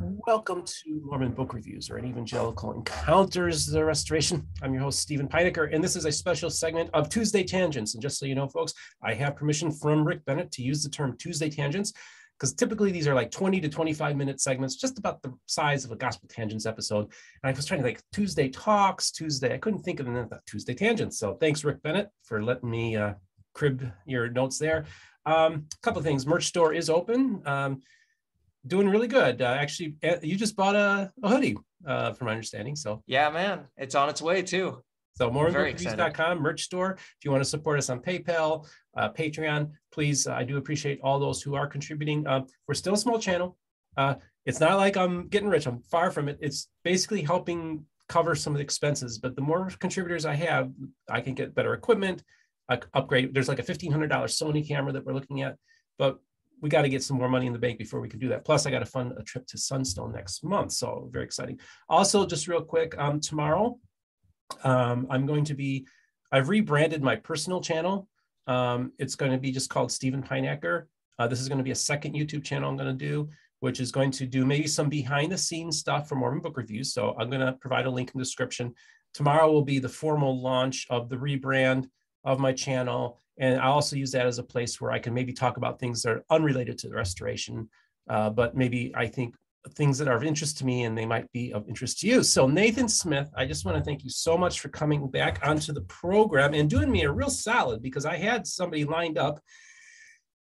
Welcome to Mormon Book Reviews, or an evangelical encounters the restoration. I'm your host, Steven Pynakker, and this is a special segment of Tuesday Tangents. And just so you know, folks, I have permission from Rick Bennett to use the term Tuesday Tangents because typically these are like 20 to 25 minute segments, just about the size of a Gospel Tangents episode. And I was trying to like Tuesday Talks, Tuesday, I couldn't think of it, Tuesday Tangents. So thanks, Rick Bennett, for letting me uh, crib your notes there. A um, couple of things. Merch store is open. Um, doing really good. Uh, actually, eh, you just bought a, a hoodie, uh, from my understanding. So yeah, man, it's on its way too. So mormonbookreviews.com merch store. If you want to support us on PayPal, uh, Patreon, please. Uh, I do appreciate all those who are contributing. Um, we're still a small channel. Uh, it's not like I'm getting rich. I'm far from it. It's basically helping cover some of the expenses. But the more contributors I have, I can get better equipment, upgrade. There's like a $1,500 Sony camera that we're looking at. But we got to get some more money in the bank before we can do that. Plus, I got to fund a trip to Sunstone next month. So very exciting. Also, just real quick, um, tomorrow, um, I'm going to be, I've rebranded my personal channel. Um, it's going to be just called Steven Pynakker. Uh, this is going to be a second YouTube channel I'm going to do, which is going to do maybe some behind the scenes stuff for Mormon book reviews. So I'm going to provide a link in the description. Tomorrow will be the formal launch of the rebrand of my channel and I also use that as a place where I can maybe talk about things that are unrelated to the restoration, uh, but maybe I think things that are of interest to me and they might be of interest to you. So Nathan Smith, I just want to thank you so much for coming back onto the program and doing me a real solid because I had somebody lined up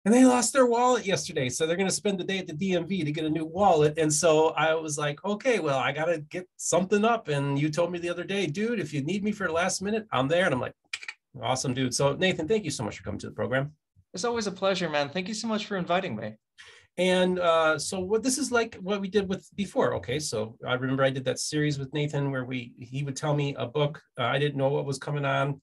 and they lost their wallet yesterday. So they're going to spend the day at the DMV to get a new wallet. And so I was like, okay, well, I got to get something up. And you told me the other day, dude, if you need me for the last minute, I'm there. And I'm like, Awesome, dude. So, Nathan, thank you so much for coming to the program. It's always a pleasure, man. Thank you so much for inviting me. And uh, so, what this is like what we did with before. Okay, so I remember I did that series with Nathan where we he would tell me a book uh, I didn't know what was coming on,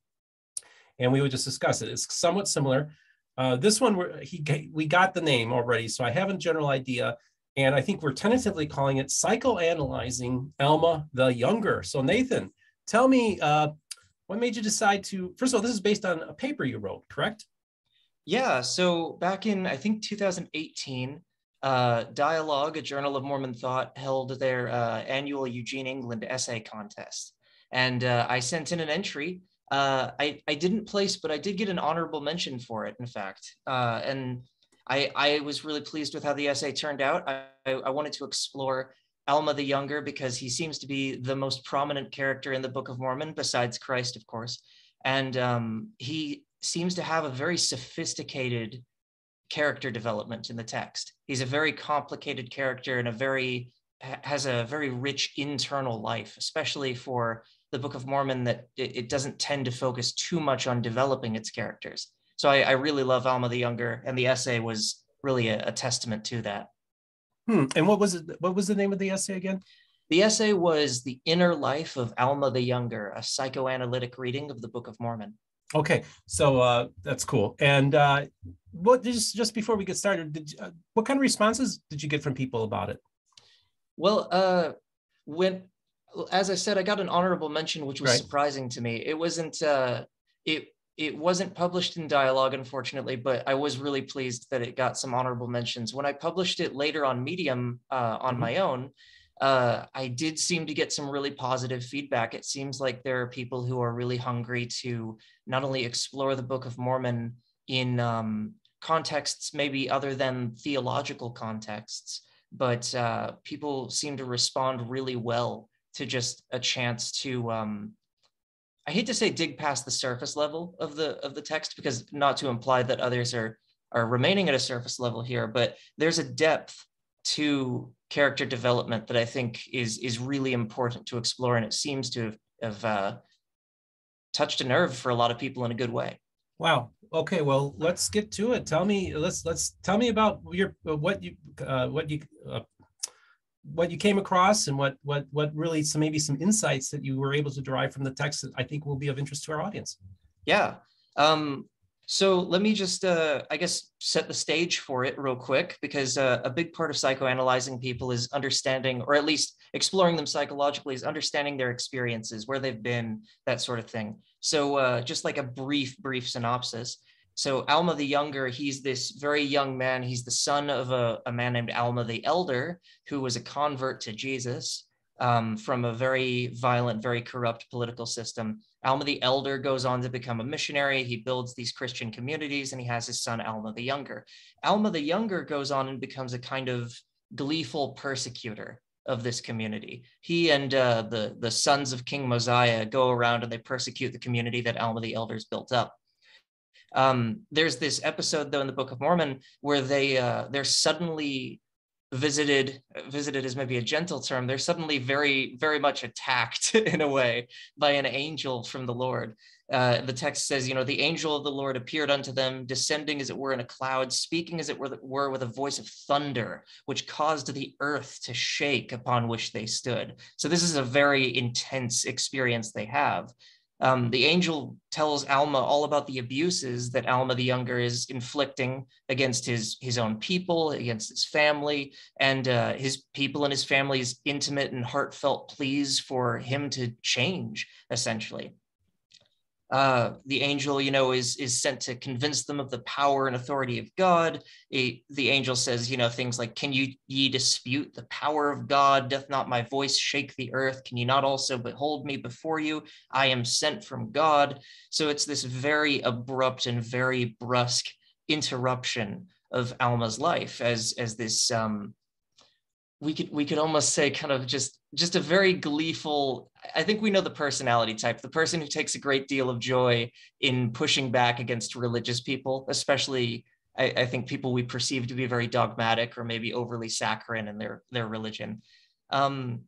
and we would just discuss it. It's somewhat similar. Uh, this one, where he we got the name already, so I have a general idea, and I think we're tentatively calling it psychoanalyzing Alma the Younger. So, Nathan, tell me uh, what made you decide to first of all this is based on a paper you wrote correct? Yeah so back in i think 2018 uh, dialogue a journal of mormon thought held their uh, annual eugene england essay contest. And uh, i sent in an entry. Uh, I, I didn't place but i did get an honorable mention for it in fact. Uh, and I, I was really pleased with how the essay turned out. I, I wanted to explore Alma the Younger because he seems to be the most prominent character in the Book of Mormon, besides Christ, of course. And um, he seems to have a very sophisticated character development in the text. He's a very complicated character and a very has a very rich internal life, especially for the Book of Mormon that it, it doesn't tend to focus too much on developing its characters. So I, I really love Alma the Younger, and the essay was really a, a testament to that. Hmm. And what was it? What was the name of the essay again? The essay was The Inner Life of Alma the Younger, a psychoanalytic reading of the Book of Mormon. Okay, so uh, that's cool. And uh, what just just before we get started, did uh, what kind of responses did you get from people about it? Well, uh, when as I said, I got an honorable mention, which was right. surprising to me. It wasn't uh, it it wasn't published in dialogue, unfortunately, but I was really pleased that it got some honorable mentions. When I published it later on Medium uh, on mm-hmm. my own, uh, I did seem to get some really positive feedback. It seems like there are people who are really hungry to not only explore the Book of Mormon in um, contexts maybe other than theological contexts, but uh, people seem to respond really well to just a chance to um, I hate to say dig past the surface level of the of the text because not to imply that others are are remaining at a surface level here, but there's a depth to character development that I think is is really important to explore, and it seems to have, have uh, touched a nerve for a lot of people in a good way. Wow. Okay. Well, let's get to it. Tell me. Let's let's tell me about your what you uh, what you uh, what you came across and what what what really some maybe some insights that you were able to derive from the text that I think will be of interest to our audience. Yeah. Um, so let me just, uh, I guess, set the stage for it real quick, because uh, a big part of psychoanalyzing people is understanding, or at least exploring them psychologically, is understanding their experiences, where they've been, that sort of thing. So uh, just like a brief, brief synopsis. So Alma the Younger, he's this very young man. He's the son of a, a man named Alma the Elder, who was a convert to Jesus um, from a very violent, very corrupt political system. Alma the Elder goes on to become a missionary. He builds these Christian communities and he has his son, Alma the Younger. Alma the Younger goes on and becomes a kind of gleeful persecutor of this community. He and uh, the, the sons of King Mosiah go around and they persecute the community that Alma the Elder's built up. Um, there's this episode though in the Book of Mormon where they uh, they're suddenly visited visited is maybe a gentle term. They're suddenly very very much attacked in a way by an angel from the lord. Uh, the text says you know the angel of the lord appeared unto them descending as it were in a cloud speaking as it were, were with a voice of thunder which caused the earth to shake upon which they stood. So this is a very intense experience they have um, the angel tells Alma all about the abuses that Alma the Younger is inflicting against his, his own people, against his family, and uh, his people and his family's intimate and heartfelt pleas for him to change, essentially uh, the angel, you know, is is sent to convince them of the power and authority of God. It, the angel says, you know, things like, "Can you ye dispute the power of God? Doth not my voice shake the earth? Can you not also behold me before you? I am sent from God." So it's this very abrupt and very brusque interruption of Alma's life as as this um, we could we could almost say kind of just just a very gleeful i think we know the personality type the person who takes a great deal of joy in pushing back against religious people especially i, I think people we perceive to be very dogmatic or maybe overly saccharine in their their religion. Um,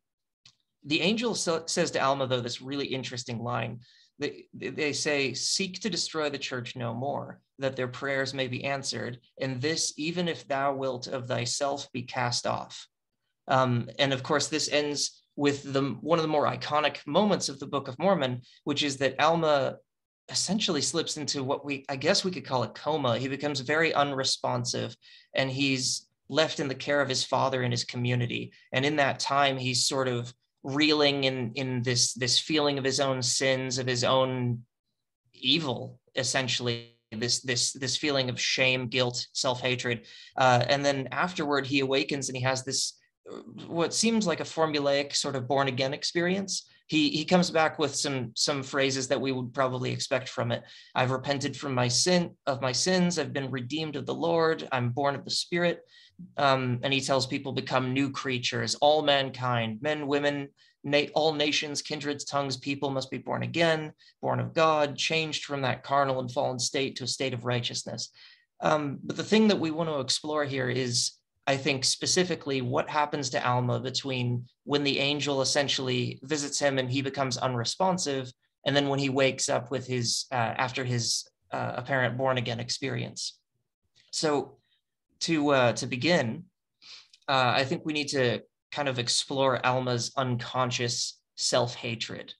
the angel so, says to alma though this really interesting line they, they say seek to destroy the church no more that their prayers may be answered and this even if thou wilt of thyself be cast off um, and of course, this ends with the one of the more iconic moments of the Book of Mormon, which is that Alma essentially slips into what we, I guess, we could call a coma. He becomes very unresponsive, and he's left in the care of his father and his community. And in that time, he's sort of reeling in in this this feeling of his own sins, of his own evil, essentially this this this feeling of shame guilt self-hatred uh, and then afterward he awakens and he has this what seems like a formulaic sort of born again experience. He he comes back with some some phrases that we would probably expect from it. I've repented from my sin of my sins. I've been redeemed of the lord. I'm born of the spirit. Um, and he tells people become new creatures. All mankind men women na- all nations kindreds tongues people must be born again born of god changed from that carnal and fallen state to a state of righteousness. Um, but the thing that we want to explore here is I think specifically what happens to Alma between when the angel essentially visits him and he becomes unresponsive, and then when he wakes up with his uh, after his uh, apparent born again experience. So, to uh, to begin, uh, I think we need to kind of explore Alma's unconscious self hatred.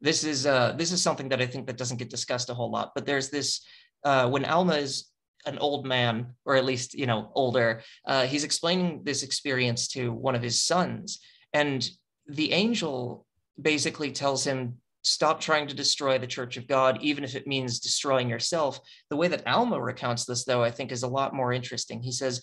This is uh, this is something that I think that doesn't get discussed a whole lot. But there's this uh, when Alma is an old man, or at least you know older. Uh, he's explaining this experience to one of his sons, and the angel basically tells him, "Stop trying to destroy the Church of God, even if it means destroying yourself." The way that Alma recounts this, though, I think is a lot more interesting. He says.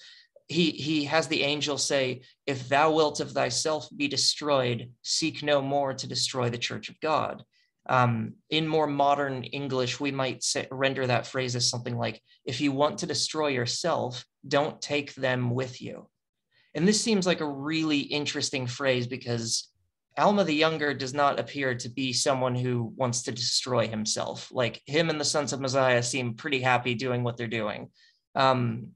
He, he has the angel say, If thou wilt of thyself be destroyed, seek no more to destroy the church of God. Um, in more modern English, we might say, render that phrase as something like, if you want to destroy yourself, don't take them with you. And this seems like a really interesting phrase because Alma the Younger does not appear to be someone who wants to destroy himself. Like him and the Sons of Mosiah seem pretty happy doing what they're doing. Um,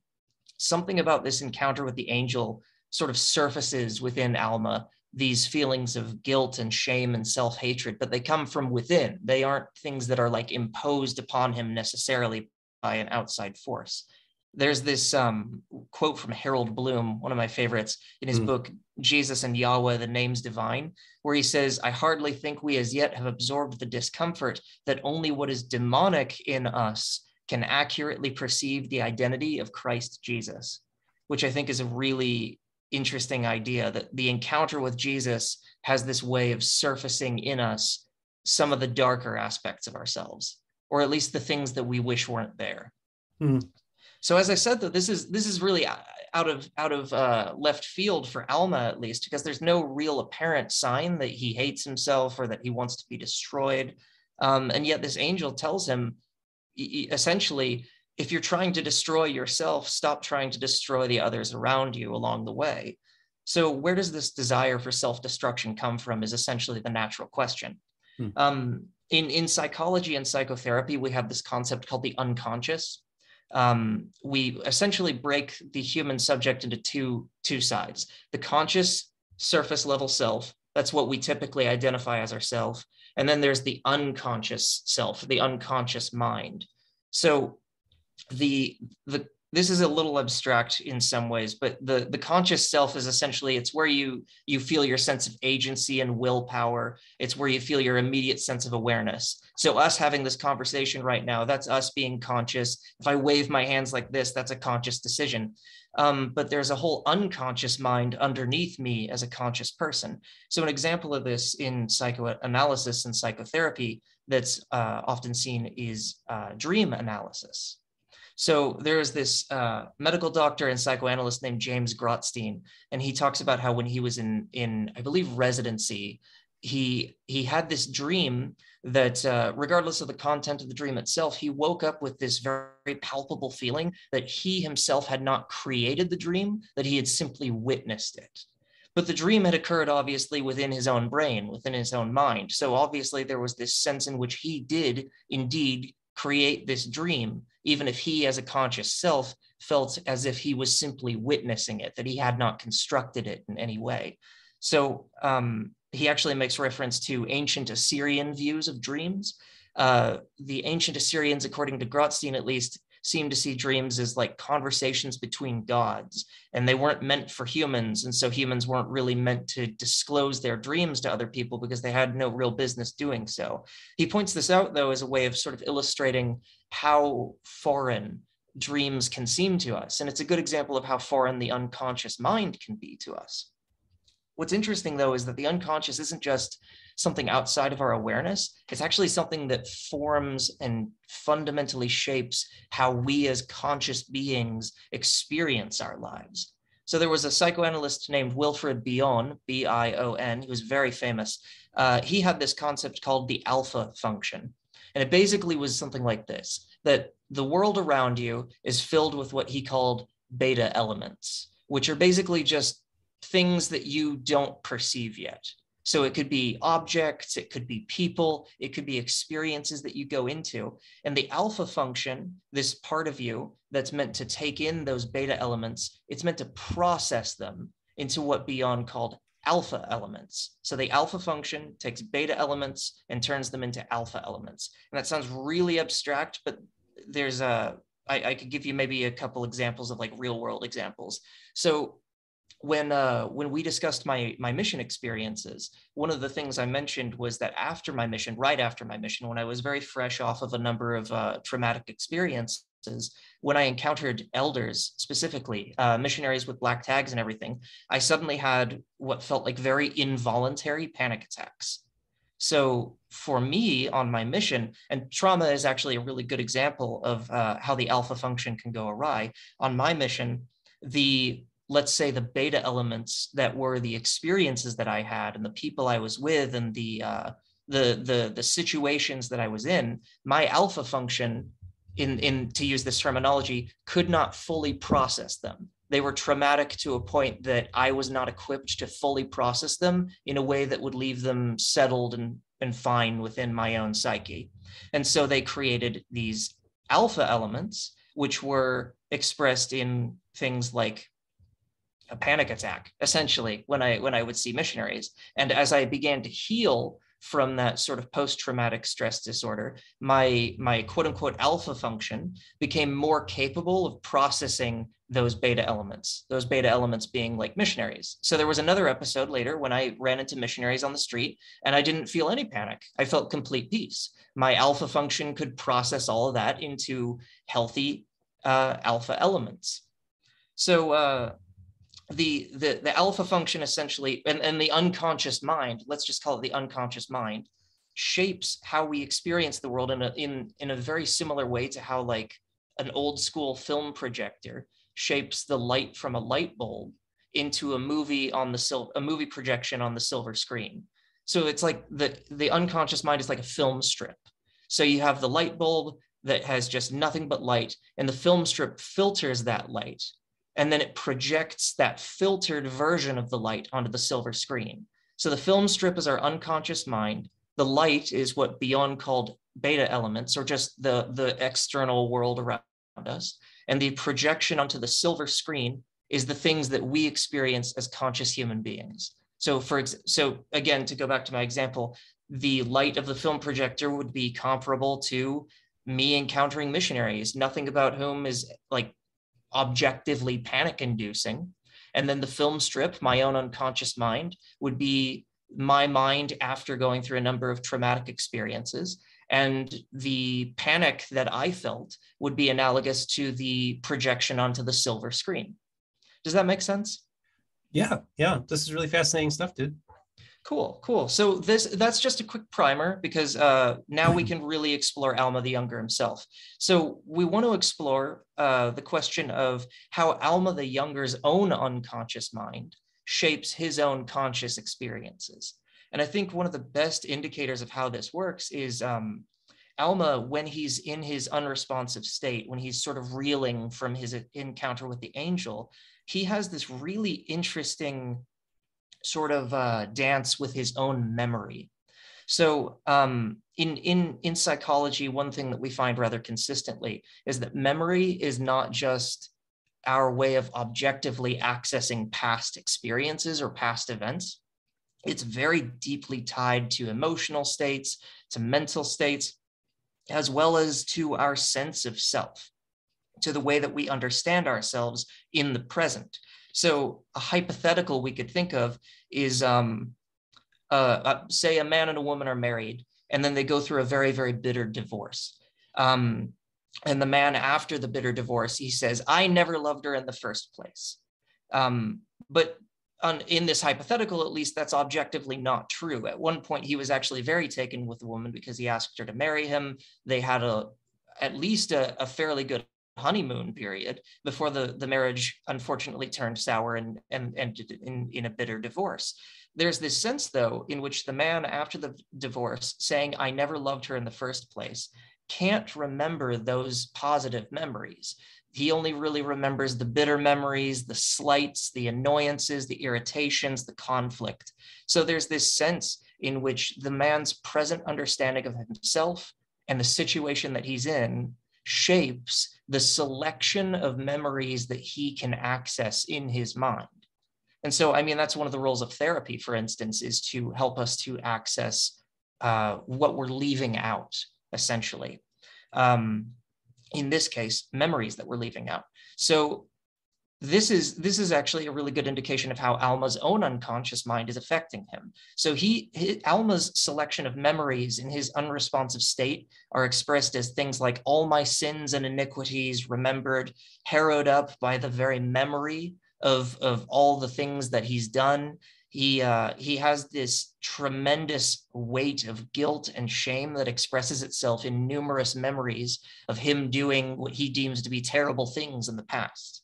something about this encounter with the angel sort of surfaces within Alma these feelings of guilt and shame and self hatred, but they come from within. They aren't things that are like imposed upon him necessarily by an outside force. There's this um, quote from Harold Bloom, one of my favorites, in his mm. book, Jesus and Yahweh, the Names Divine, where he says, I hardly think we as yet have absorbed the discomfort that only what is demonic in us can accurately perceive the identity of Christ Jesus, which I think is a really interesting idea that the encounter with Jesus has this way of surfacing in us some of the darker aspects of ourselves, or at least the things that we wish weren't there. Mm. So as I said, though, this is this is really out of out of uh, left field for Alma at least, because there's no real apparent sign that he hates himself or that he wants to be destroyed. Um, and yet this angel tells him essentially, if you're trying to destroy yourself, stop trying to destroy the others around you along the way. So where does this desire for self-destruction come from? Is essentially the natural question. Hmm. Um, in in psychology and psychotherapy, we have this concept called the unconscious um, we essentially break the human subject into two two sides the conscious surface level self that's what we typically identify as ourself and then there's the unconscious self the unconscious mind so the the this is a little abstract in some ways but the the conscious self is essentially it's where you you feel your sense of agency and willpower. It's where you feel your immediate sense of awareness. So us having this conversation right now that's us being conscious. If i wave my hands like this that's a conscious decision. Um, but there's a whole unconscious mind underneath me as a conscious person. So an example of this in psychoanalysis and psychotherapy that's uh, often seen is uh, dream analysis so there's this uh, medical doctor and psychoanalyst named James Grotstein, and he talks about how when he was in in I believe residency, he he had this dream that uh, regardless of the content of the dream itself, he woke up with this very palpable feeling that he himself had not created the dream, that he had simply witnessed it. But the dream had occurred obviously within his own brain, within his own mind. So obviously there was this sense in which he did indeed create this dream, even if he, as a conscious self, felt as if he was simply witnessing it, that he had not constructed it in any way. So um, he actually makes reference to ancient Assyrian views of dreams. Uh, the ancient Assyrians, according to Grotstein at least, seem to see dreams as like conversations between gods and they weren't meant for humans and so humans weren't really meant to disclose their dreams to other people because they had no real business doing so. He points this out though as a way of sort of illustrating how foreign dreams can seem to us and it's a good example of how foreign the unconscious mind can be to us. What's interesting though is that the unconscious isn't just something outside of our awareness. It's actually something that forms and fundamentally shapes how we as conscious beings experience our lives. So there was a psychoanalyst named Wilfred Bion, B-I-O-N. He was very famous. Uh, he had this concept called the alpha function. And it basically was something like this, that the world around you is filled with what he called beta elements, which are basically just things that you don't perceive yet. So it could be objects, it could be people, it could be experiences that you go into. And the alpha function, this part of you that's meant to take in those beta elements, it's meant to process them into what Bion called alpha elements. So the alpha function takes beta elements and turns them into alpha elements. And that sounds really abstract, but there's a I, I could give you maybe a couple examples of like real world examples. So when uh, when we discussed my my mission experiences, one of the things I mentioned was that after my mission, right after my mission, when I was very fresh off of a number of uh, traumatic experiences, when I encountered elders specifically, uh, missionaries with black tags and everything, I suddenly had what felt like very involuntary panic attacks. So for me on my mission, and trauma is actually a really good example of uh, how the alpha function can go awry. On my mission, the let's say the beta elements that were the experiences that I had and the people I was with and the uh, the the the situations that I was in, my alpha function, in in to use this terminology, could not fully process them. They were traumatic to a point that I was not equipped to fully process them in a way that would leave them settled and and fine within my own psyche. And so they created these alpha elements, which were expressed in things like a panic attack essentially when i when i would see missionaries. And as i began to heal from that sort of post-traumatic stress disorder my my quote unquote alpha function became more capable of processing those beta elements those beta elements being like missionaries. So there was another episode later when i ran into missionaries on the street and i didn't feel any panic. I felt complete peace. My alpha function could process all of that into healthy uh, alpha elements. So uh, the the the alpha function essentially and, and the unconscious mind let's just call it the unconscious mind shapes how we experience the world in a in in a very similar way to how like an old school film projector shapes the light from a light bulb into a movie on the sil- a movie projection on the silver screen. So it's like the the unconscious mind is like a film strip. So you have the light bulb that has just nothing but light, and the film strip filters that light, and then it projects that filtered version of the light onto the silver screen. So the film strip is our unconscious mind. The light is what Bion called beta elements, or just the, the external world around us. And the projection onto the silver screen is the things that we experience as conscious human beings. So for so again, to go back to my example, the light of the film projector would be comparable to me encountering missionaries, nothing about whom is like objectively panic inducing. And then the film strip, my own unconscious mind, would be my mind after going through a number of traumatic experiences. And the panic that I felt would be analogous to the projection onto the silver screen. Does that make sense? Yeah, yeah. This is really fascinating stuff, dude. Cool, cool. So this that's just a quick primer because uh, now we can really explore Alma the Younger himself. So we want to explore uh, the question of how Alma the Younger's own unconscious mind shapes his own conscious experiences. And I think one of the best indicators of how this works is um, Alma, when he's in his unresponsive state, when he's sort of reeling from his encounter with the angel, he has this really interesting sort of uh, dance with his own memory. So um, in, in, in psychology, one thing that we find rather consistently is that memory is not just our way of objectively accessing past experiences or past events. It's very deeply tied to emotional states, to mental states, as well as to our sense of self, to the way that we understand ourselves in the present. So a hypothetical we could think of is, um, uh, uh, say, a man and a woman are married, and then they go through a very, very bitter divorce. Um, and the man, after the bitter divorce, he says, "I never loved her in the first place." Um, but on, in this hypothetical, at least, that's objectively not true. At one point, he was actually very taken with the woman because he asked her to marry him. They had a at least a, a fairly good honeymoon period before the, the marriage unfortunately turned sour and, and ended in, in a bitter divorce. There's this sense, though, in which the man, after the divorce, saying, I never loved her in the first place, can't remember those positive memories. He only really remembers the bitter memories, the slights, the annoyances, the irritations, the conflict. So there's this sense in which the man's present understanding of himself and the situation that he's in shapes the selection of memories that he can access in his mind. And so, I mean, that's one of the roles of therapy, for instance, is to help us to access uh, what we're leaving out, essentially. Um, in this case, memories that we're leaving out. So this is this is actually a really good indication of how Alma's own unconscious mind is affecting him. So he Alma's selection of memories in his unresponsive state are expressed as things like all my sins and iniquities remembered, harrowed up by the very memory of of all the things that he's done. He uh, he has this tremendous weight of guilt and shame that expresses itself in numerous memories of him doing what he deems to be terrible things in the past.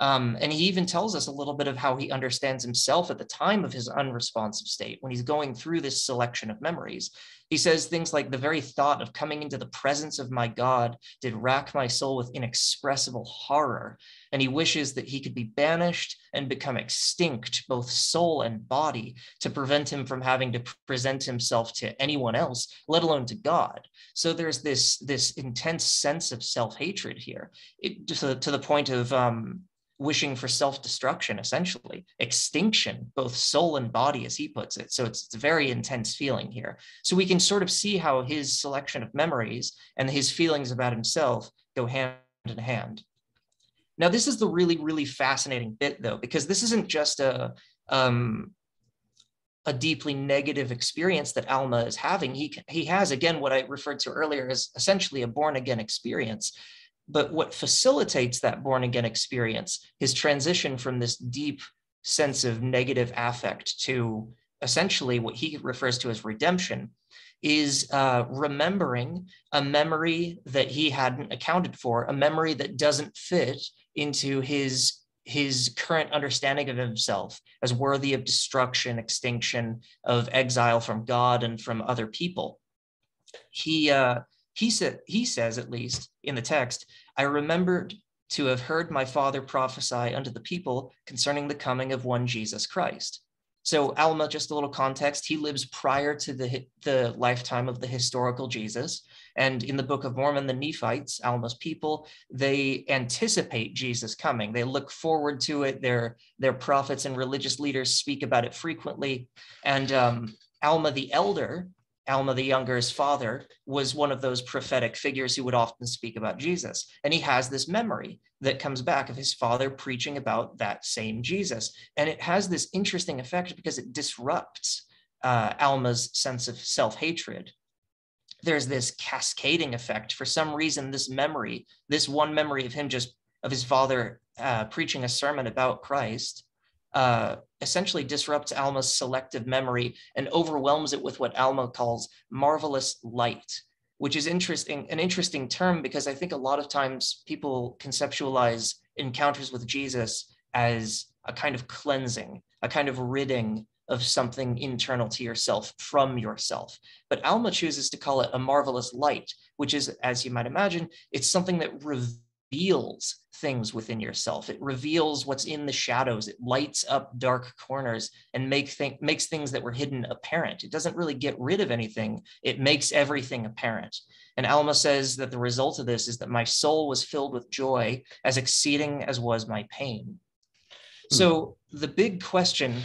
Um, and he even tells us a little bit of how he understands himself at the time of his unresponsive state when he's going through this selection of memories. He says things like, The very thought of coming into the presence of my God did rack my soul with inexpressible horror. And he wishes that he could be banished and become extinct, both soul and body, to prevent him from having to present himself to anyone else, let alone to God. So there's this, this intense sense of self hatred here, it, to, to the point of, um, wishing for self-destruction essentially extinction both soul and body as he puts it so it's, it's, a very intense feeling here so we can sort of see how his selection of memories and his feelings about himself go hand in hand now this is the really really fascinating bit though because this isn't just a um, a deeply negative experience that Alma is having. He, he has, again, what I referred to earlier as essentially a born again experience. But what facilitates that born again experience, his transition from this deep sense of negative affect to essentially what he refers to as redemption, is uh, remembering a memory that he hadn't accounted for, a memory that doesn't fit into his his current understanding of himself as worthy of destruction, extinction, of exile from God and from other people. He uh, he said he says at least in the text, I remembered to have heard my father prophesy unto the people concerning the coming of one Jesus Christ. So Alma, just a little context, he lives prior to the, the lifetime of the historical Jesus. And in the Book of Mormon, the Nephites, Alma's people, they anticipate Jesus coming. They look forward to it. Their, their prophets and religious leaders speak about it frequently. And um, Alma the elder, Alma the Younger's father was one of those prophetic figures who would often speak about Jesus. And he has this memory that comes back of his father preaching about that same Jesus. And it has this interesting effect because it disrupts uh, Alma's sense of self hatred. There's this cascading effect. For some reason, this memory, this one memory of him just, of his father uh, preaching a sermon about Christ, uh, essentially disrupts Alma's selective memory and overwhelms it with what Alma calls marvelous light, which is interesting, an interesting term because I think a lot of times people conceptualize encounters with Jesus as a kind of cleansing, a kind of ridding of something internal to yourself from yourself. But Alma chooses to call it a marvelous light, which is, as you might imagine, it's something that reveals reveals things within yourself. It reveals what's in the shadows. It lights up dark corners and make th- makes things that were hidden apparent. It doesn't really get rid of anything. It makes everything apparent. And Alma says that the result of this is that my soul was filled with joy as exceeding as was my pain. Hmm. So the big question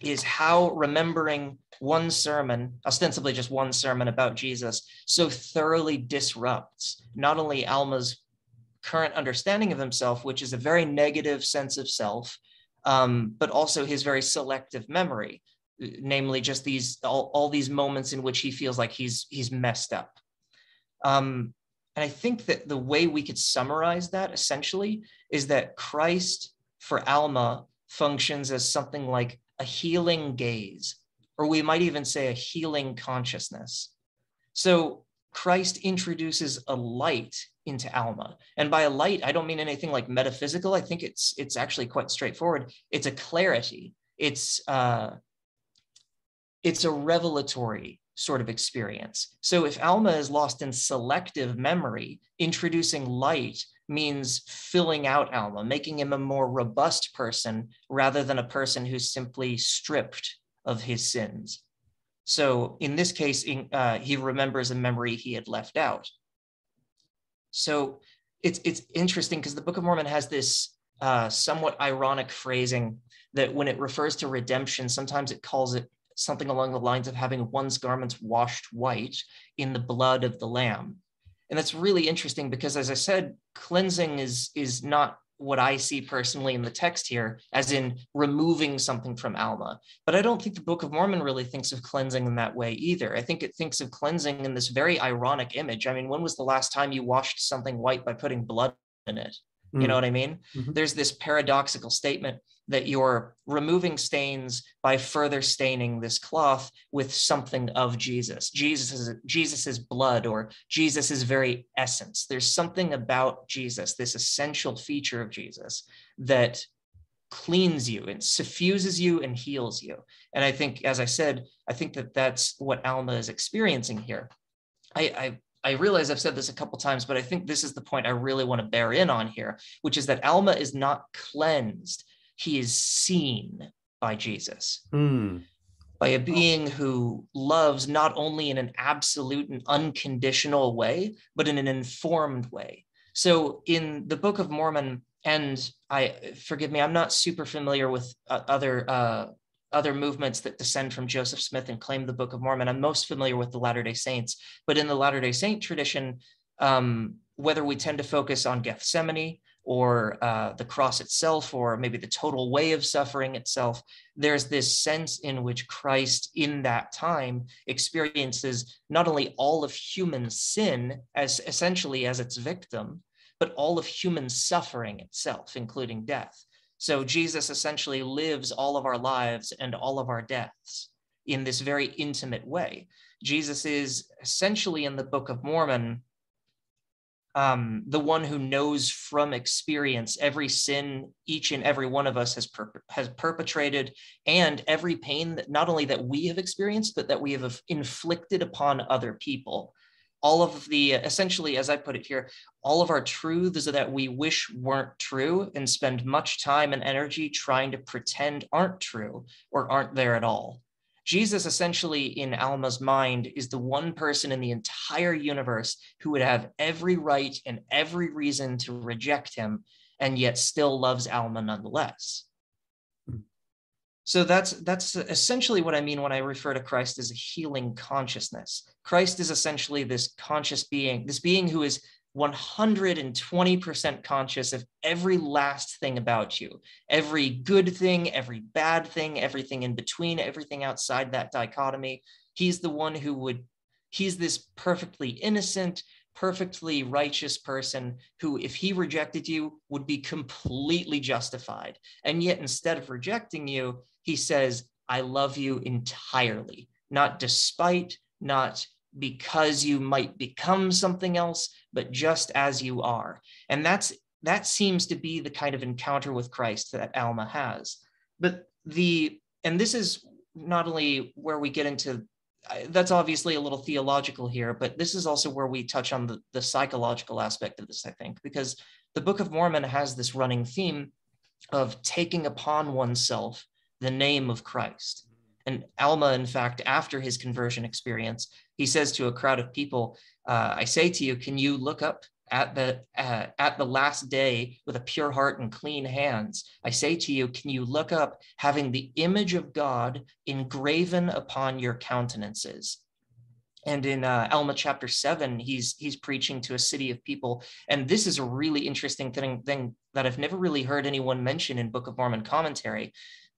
is how remembering one sermon, ostensibly just one sermon about Jesus, so thoroughly disrupts not only Alma's current understanding of himself, which is a very negative sense of self, um, but also his very selective memory, namely just these all, all these moments in which he feels like he's he's messed up. Um, and I think that the way we could summarize that essentially is that Christ for Alma functions as something like a healing gaze, or we might even say a healing consciousness. So Christ introduces a light into Alma. And by a light, I don't mean anything like metaphysical. I think it's it's actually quite straightforward. It's a clarity. It's uh, it's a revelatory sort of experience. So if Alma is lost in selective memory, introducing light means filling out Alma, making him a more robust person rather than a person who's simply stripped of his sins. So in this case, uh, he remembers a memory he had left out. So it's it's interesting because the Book of Mormon has this uh, somewhat ironic phrasing that when it refers to redemption, sometimes it calls it something along the lines of having one's garments washed white in the blood of the Lamb. And that's really interesting because, as I said, cleansing is is not what I see personally in the text here, as in removing something from Alma. But I don't think the Book of Mormon really thinks of cleansing in that way either. I think it thinks of cleansing in this very ironic image. I mean, when was the last time you washed something white by putting blood in it? You know mm. what I mean? Mm-hmm. There's this paradoxical statement that you're removing stains by further staining this cloth with something of Jesus, Jesus's Jesus's blood or Jesus's very essence. There's something about Jesus, this essential feature of Jesus that cleans you and suffuses you and heals you. And I think, as I said, I think that that's what Alma is experiencing here. I, I I realize I've said this a couple times, but I think this is the point I really want to bear in on here, which is that Alma is not cleansed he is seen by Jesus. Mm. By a being who loves not only in an absolute and unconditional way, but in an informed way. So in the Book of Mormon, and I forgive me, I'm not super familiar with uh, other uh, other movements that descend from Joseph Smith and claim the Book of Mormon. I'm most familiar with the Latter Day Saints, but in the Latter Day Saint tradition, um, whether we tend to focus on Gethsemane or uh, the cross itself, or maybe the total way of suffering itself, there's this sense in which Christ in that time experiences not only all of human sin as essentially as its victim, but all of human suffering itself, including death. So Jesus essentially lives all of our lives and all of our deaths. in this very intimate way. Jesus is essentially in the Book of Mormon um, the one who knows from experience every sin each and every one of us has per- has perpetrated, and every pain that not only that we have experienced, but that we have inflicted upon other people. All of the essentially, as I put it here, all of our truths that we wish weren't true and spend much time and energy trying to pretend aren't true or aren't there at all. Jesus, essentially, in Alma's mind, is the one person in the entire universe who would have every right and every reason to reject him, and yet still loves Alma nonetheless. Hmm. So that's that's essentially what I mean when I refer to Christ as a healing consciousness. Christ is essentially this conscious being, this being who is 120% conscious of every last thing about you, every good thing, every bad thing, everything in between, everything outside that dichotomy. He's the one who would, he's this perfectly innocent, perfectly righteous person who, if he rejected you, would be completely justified. And yet, instead of rejecting you, he says, I love you entirely, not despite, not because you might become something else, but just as you are. And that's that seems to be the kind of encounter with Christ that Alma has. But the and this is not only where we get into that's obviously a little theological here, but this is also where we touch on the, the psychological aspect of this, I think, because the Book of Mormon has this running theme of taking upon oneself the name of Christ. And Alma, in fact, after his conversion experience, he says to a crowd of people, uh, I say to you, can you look up at the uh, at the last day with a pure heart and clean hands? I say to you can you look up having the image of god engraven upon your countenances? And in uh, Alma chapter seven, he's he's preaching to a city of people, and this is a really interesting thing, thing that I've never really heard anyone mention in Book of Mormon commentary.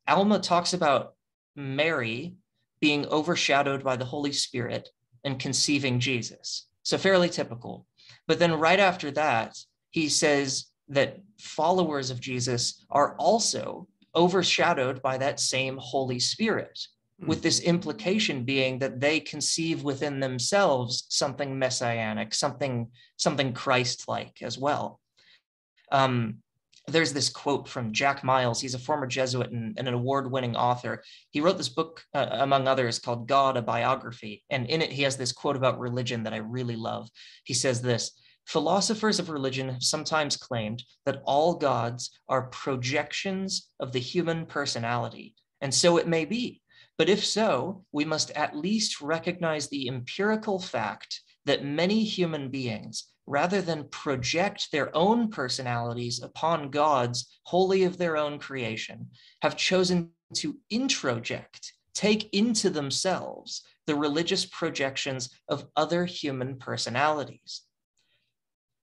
Alma talks about Mary being overshadowed by the Holy Spirit and conceiving Jesus. So fairly typical. But then right after that, he says that followers of Jesus are also overshadowed by that same Holy Spirit, mm-hmm. with this implication being that they conceive within themselves something messianic, something something Christ-like as well. Um, there's this quote from Jack Miles. He's a former Jesuit and, and an award winning author. He wrote this book, uh, among others, called God, a Biography. And in it, he has this quote about religion that I really love. He says this Philosophers of religion have sometimes claimed that all gods are projections of the human personality. And so it may be. But if so, we must at least recognize the empirical fact that many human beings rather than project their own personalities upon gods wholly of their own creation, have chosen to introject, take into themselves the religious projections of other human personalities.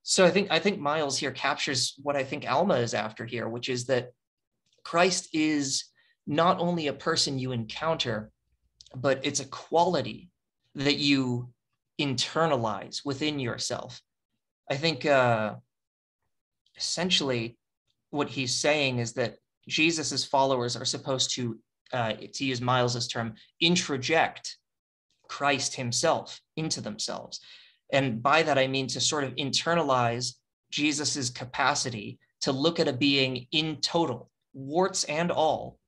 So I think I think Miles here captures what I think Alma is after here, which is that Christ is not only a person you encounter, but it's a quality that you internalize within yourself. I think uh, essentially what he's saying is that Jesus's followers are supposed to, uh, to use Miles's term, introject Christ himself into themselves. And by that, I mean to sort of internalize Jesus's capacity to look at a being in total, warts and all,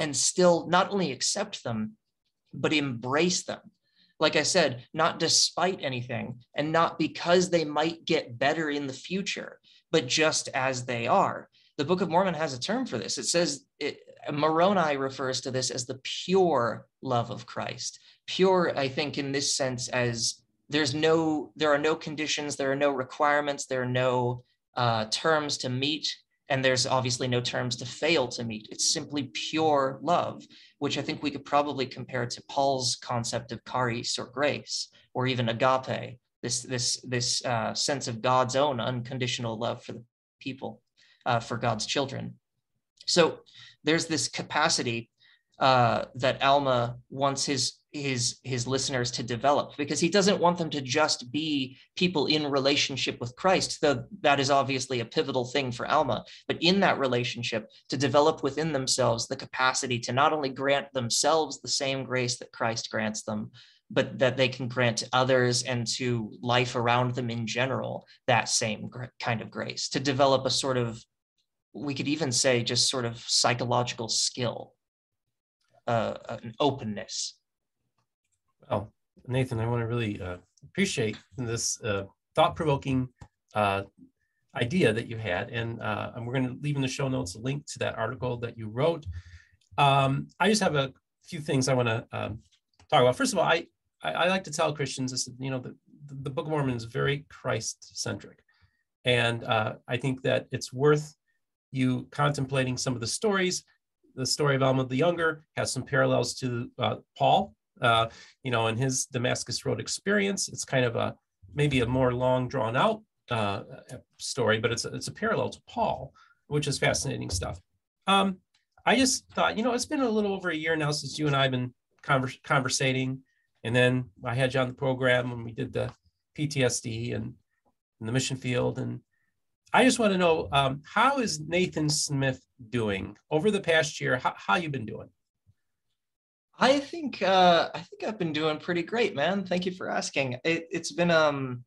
and still not only accept them, but embrace them like I said, not despite anything and not because they might get better in the future, but just as they are. The Book of Mormon has a term for this. It says, it, Moroni refers to this as the pure love of Christ. Pure, I think, in this sense, as there's no, there are no conditions, there are no requirements, there are no uh, terms to meet, and there's obviously no terms to fail to meet. It's simply pure love which I think we could probably compare to Paul's concept of charis or grace, or even agape, this this this uh, sense of God's own unconditional love for the people, uh, for God's children. So there's this capacity uh, that Alma wants his his his listeners to develop because he doesn't want them to just be people in relationship with Christ though that is obviously a pivotal thing for Alma but in that relationship to develop within themselves the capacity to not only grant themselves the same grace that Christ grants them but that they can grant to others and to life around them in general that same kind of grace to develop a sort of we could even say just sort of psychological skill uh, an openness well, Nathan, I want to really uh, appreciate this uh, thought-provoking uh, idea that you had, and, uh, and we're going to leave in the show notes a link to that article that you wrote. Um, I just have a few things I want to um, talk about. First of all, I, I, I like to tell Christians this, you know, the, the Book of Mormon is very Christ-centric, and uh, I think that it's worth you contemplating some of the stories. The story of Alma the Younger has some parallels to uh, Paul uh, you know, in his Damascus Road experience. It's kind of a maybe a more long drawn out uh, story, but it's a, it's a parallel to Paul, which is fascinating stuff. Um, I just thought, you know, it's been a little over a year now since you and I have been convers- conversating, and then I had you on the program when we did the PTSD and, and the mission field, and I just want to know um, how is Nathan Smith doing over the past year? How, how you been doing? I think uh, I think I've been doing pretty great, man. Thank you for asking. It, it's been um,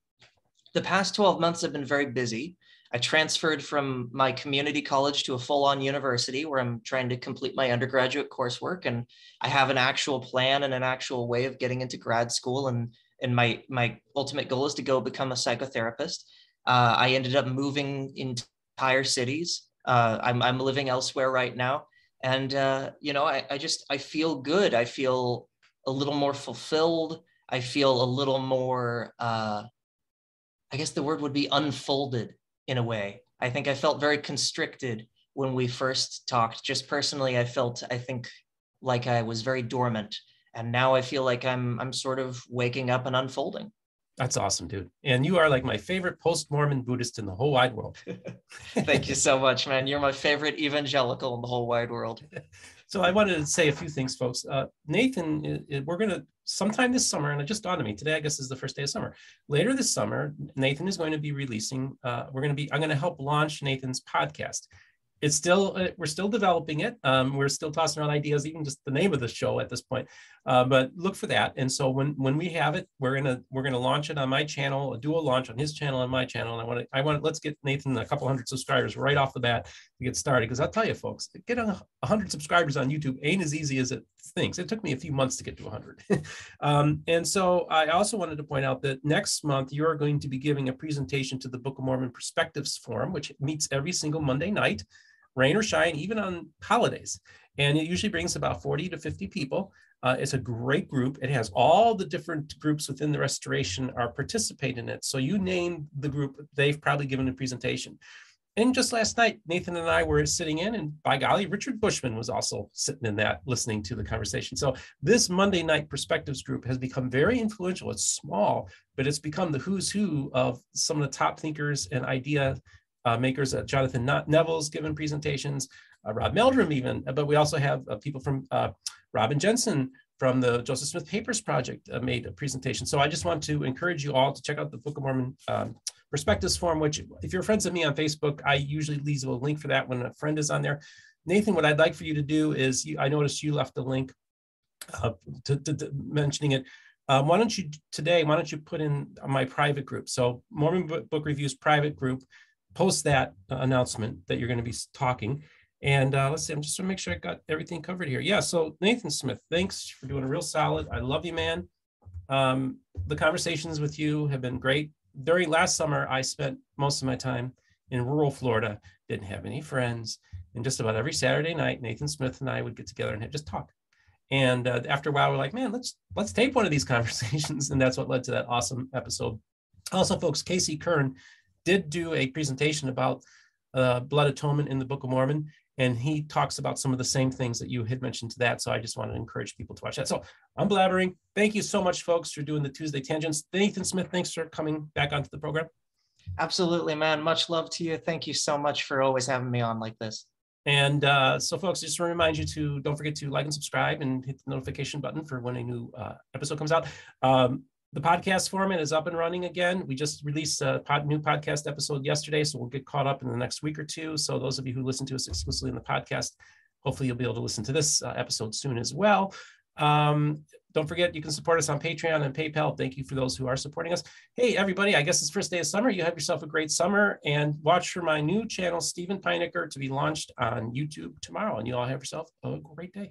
the past 12 months have been very busy. I transferred from my community college to a full-on university where I'm trying to complete my undergraduate coursework, and I have an actual plan and an actual way of getting into grad school. and And my my ultimate goal is to go become a psychotherapist. Uh, I ended up moving entire cities. Uh, I'm I'm living elsewhere right now and uh, you know I, I just i feel good. I feel a little more fulfilled. I feel a little more uh, i guess the word would be unfolded in a way. I think i felt very constricted when we first talked. Just personally i felt i think like i was very dormant. And now i feel like i'm i'm sort of waking up and unfolding that's awesome, dude. And you are like my favorite post Mormon Buddhist in the whole wide world. Thank you so much, man. You're my favorite evangelical in the whole wide world. so I wanted to say a few things, folks. Uh, Nathan, we're going to sometime this summer, and it just dawned on me today, I guess is the first day of summer. Later this summer, Nathan is going to be releasing, uh, we're going to be, I'm going to help launch Nathan's podcast it's still uh, we're still developing it. Um, we're still tossing around ideas even just the name of the show at this point. Uh, but look for that. And so when when we have it we're gonna we're gonna launch it on my channel a dual launch on his channel and my channel. And i want to i want let's get nathan a couple hundred subscribers right off the bat to get started. Because i'll tell you folks getting a hundred subscribers on youtube ain't as easy as it thinks. It took me a few months to get to 100 um, and so i also wanted to point out that next month you're going to be giving a presentation to the book of mormon perspectives forum which meets every single monday night rain or shine, even on holidays. And it usually brings about 40 to 50 people. Uh, it's a great group. It has all the different groups within the restoration are participate in it. So you name the group, they've probably given a presentation. And just last night, Nathan and I were sitting in, and by golly, Richard Bushman was also sitting in that, listening to the conversation. So this Monday night perspectives group has become very influential. It's small, but it's become the who's who of some of the top thinkers and idea uh, makers. Uh, Jonathan Neville's given presentations, uh, Rob Meldrum even, but we also have uh, people from uh, Robin Jensen from the Joseph Smith Papers Project uh, made a presentation. So I just want to encourage you all to check out the Book of Mormon um, Perspectives Forum, which if you're friends of me on Facebook, I usually leave a link for that when a friend is on there. Nathan, what I'd like for you to do is, you, I noticed you left a link uh, to, to, to, mentioning it. Um, why don't you today, why don't you put in my private group? So Mormon Book Reviews private group post that uh, announcement that you're going to be talking. And uh, let's see, I'm just going to make sure I got everything covered here. Yeah, so Nathan Smith, thanks for doing a real solid. I love you, man. Um, the conversations with you have been great. During last summer, I spent most of my time in rural Florida, didn't have any friends. And just about every Saturday night, Nathan Smith and I would get together and just talk. And uh, after a while, we're like, man, let's let's tape one of these conversations, and that's what led to that awesome episode. Also, folks, Casey Kern did do a presentation about uh, blood atonement in the Book of Mormon, and he talks about some of the same things that you had mentioned to that. So I just want to encourage people to watch that. So I'm blabbering. Thank you so much, folks, for doing the Tuesday tangents. Nathan Smith, thanks for coming back onto the program. Absolutely, man. Much love to you. Thank you so much for always having me on like this. And uh, so, folks, just to remind you to don't forget to like and subscribe and hit the notification button for when a new uh, episode comes out. Um, the podcast format is up and running again. We just released a pod, new podcast episode yesterday, so we'll get caught up in the next week or two. So, those of you who listen to us exclusively in the podcast, hopefully you'll be able to listen to this uh, episode soon as well. Um, don't forget, you can support us on Patreon and PayPal. Thank you for those who are supporting us. Hey, everybody, I guess it's first day of summer. You have yourself a great summer and watch for my new channel, Steven Pynakker, to be launched on YouTube tomorrow. And you all have yourself a great day.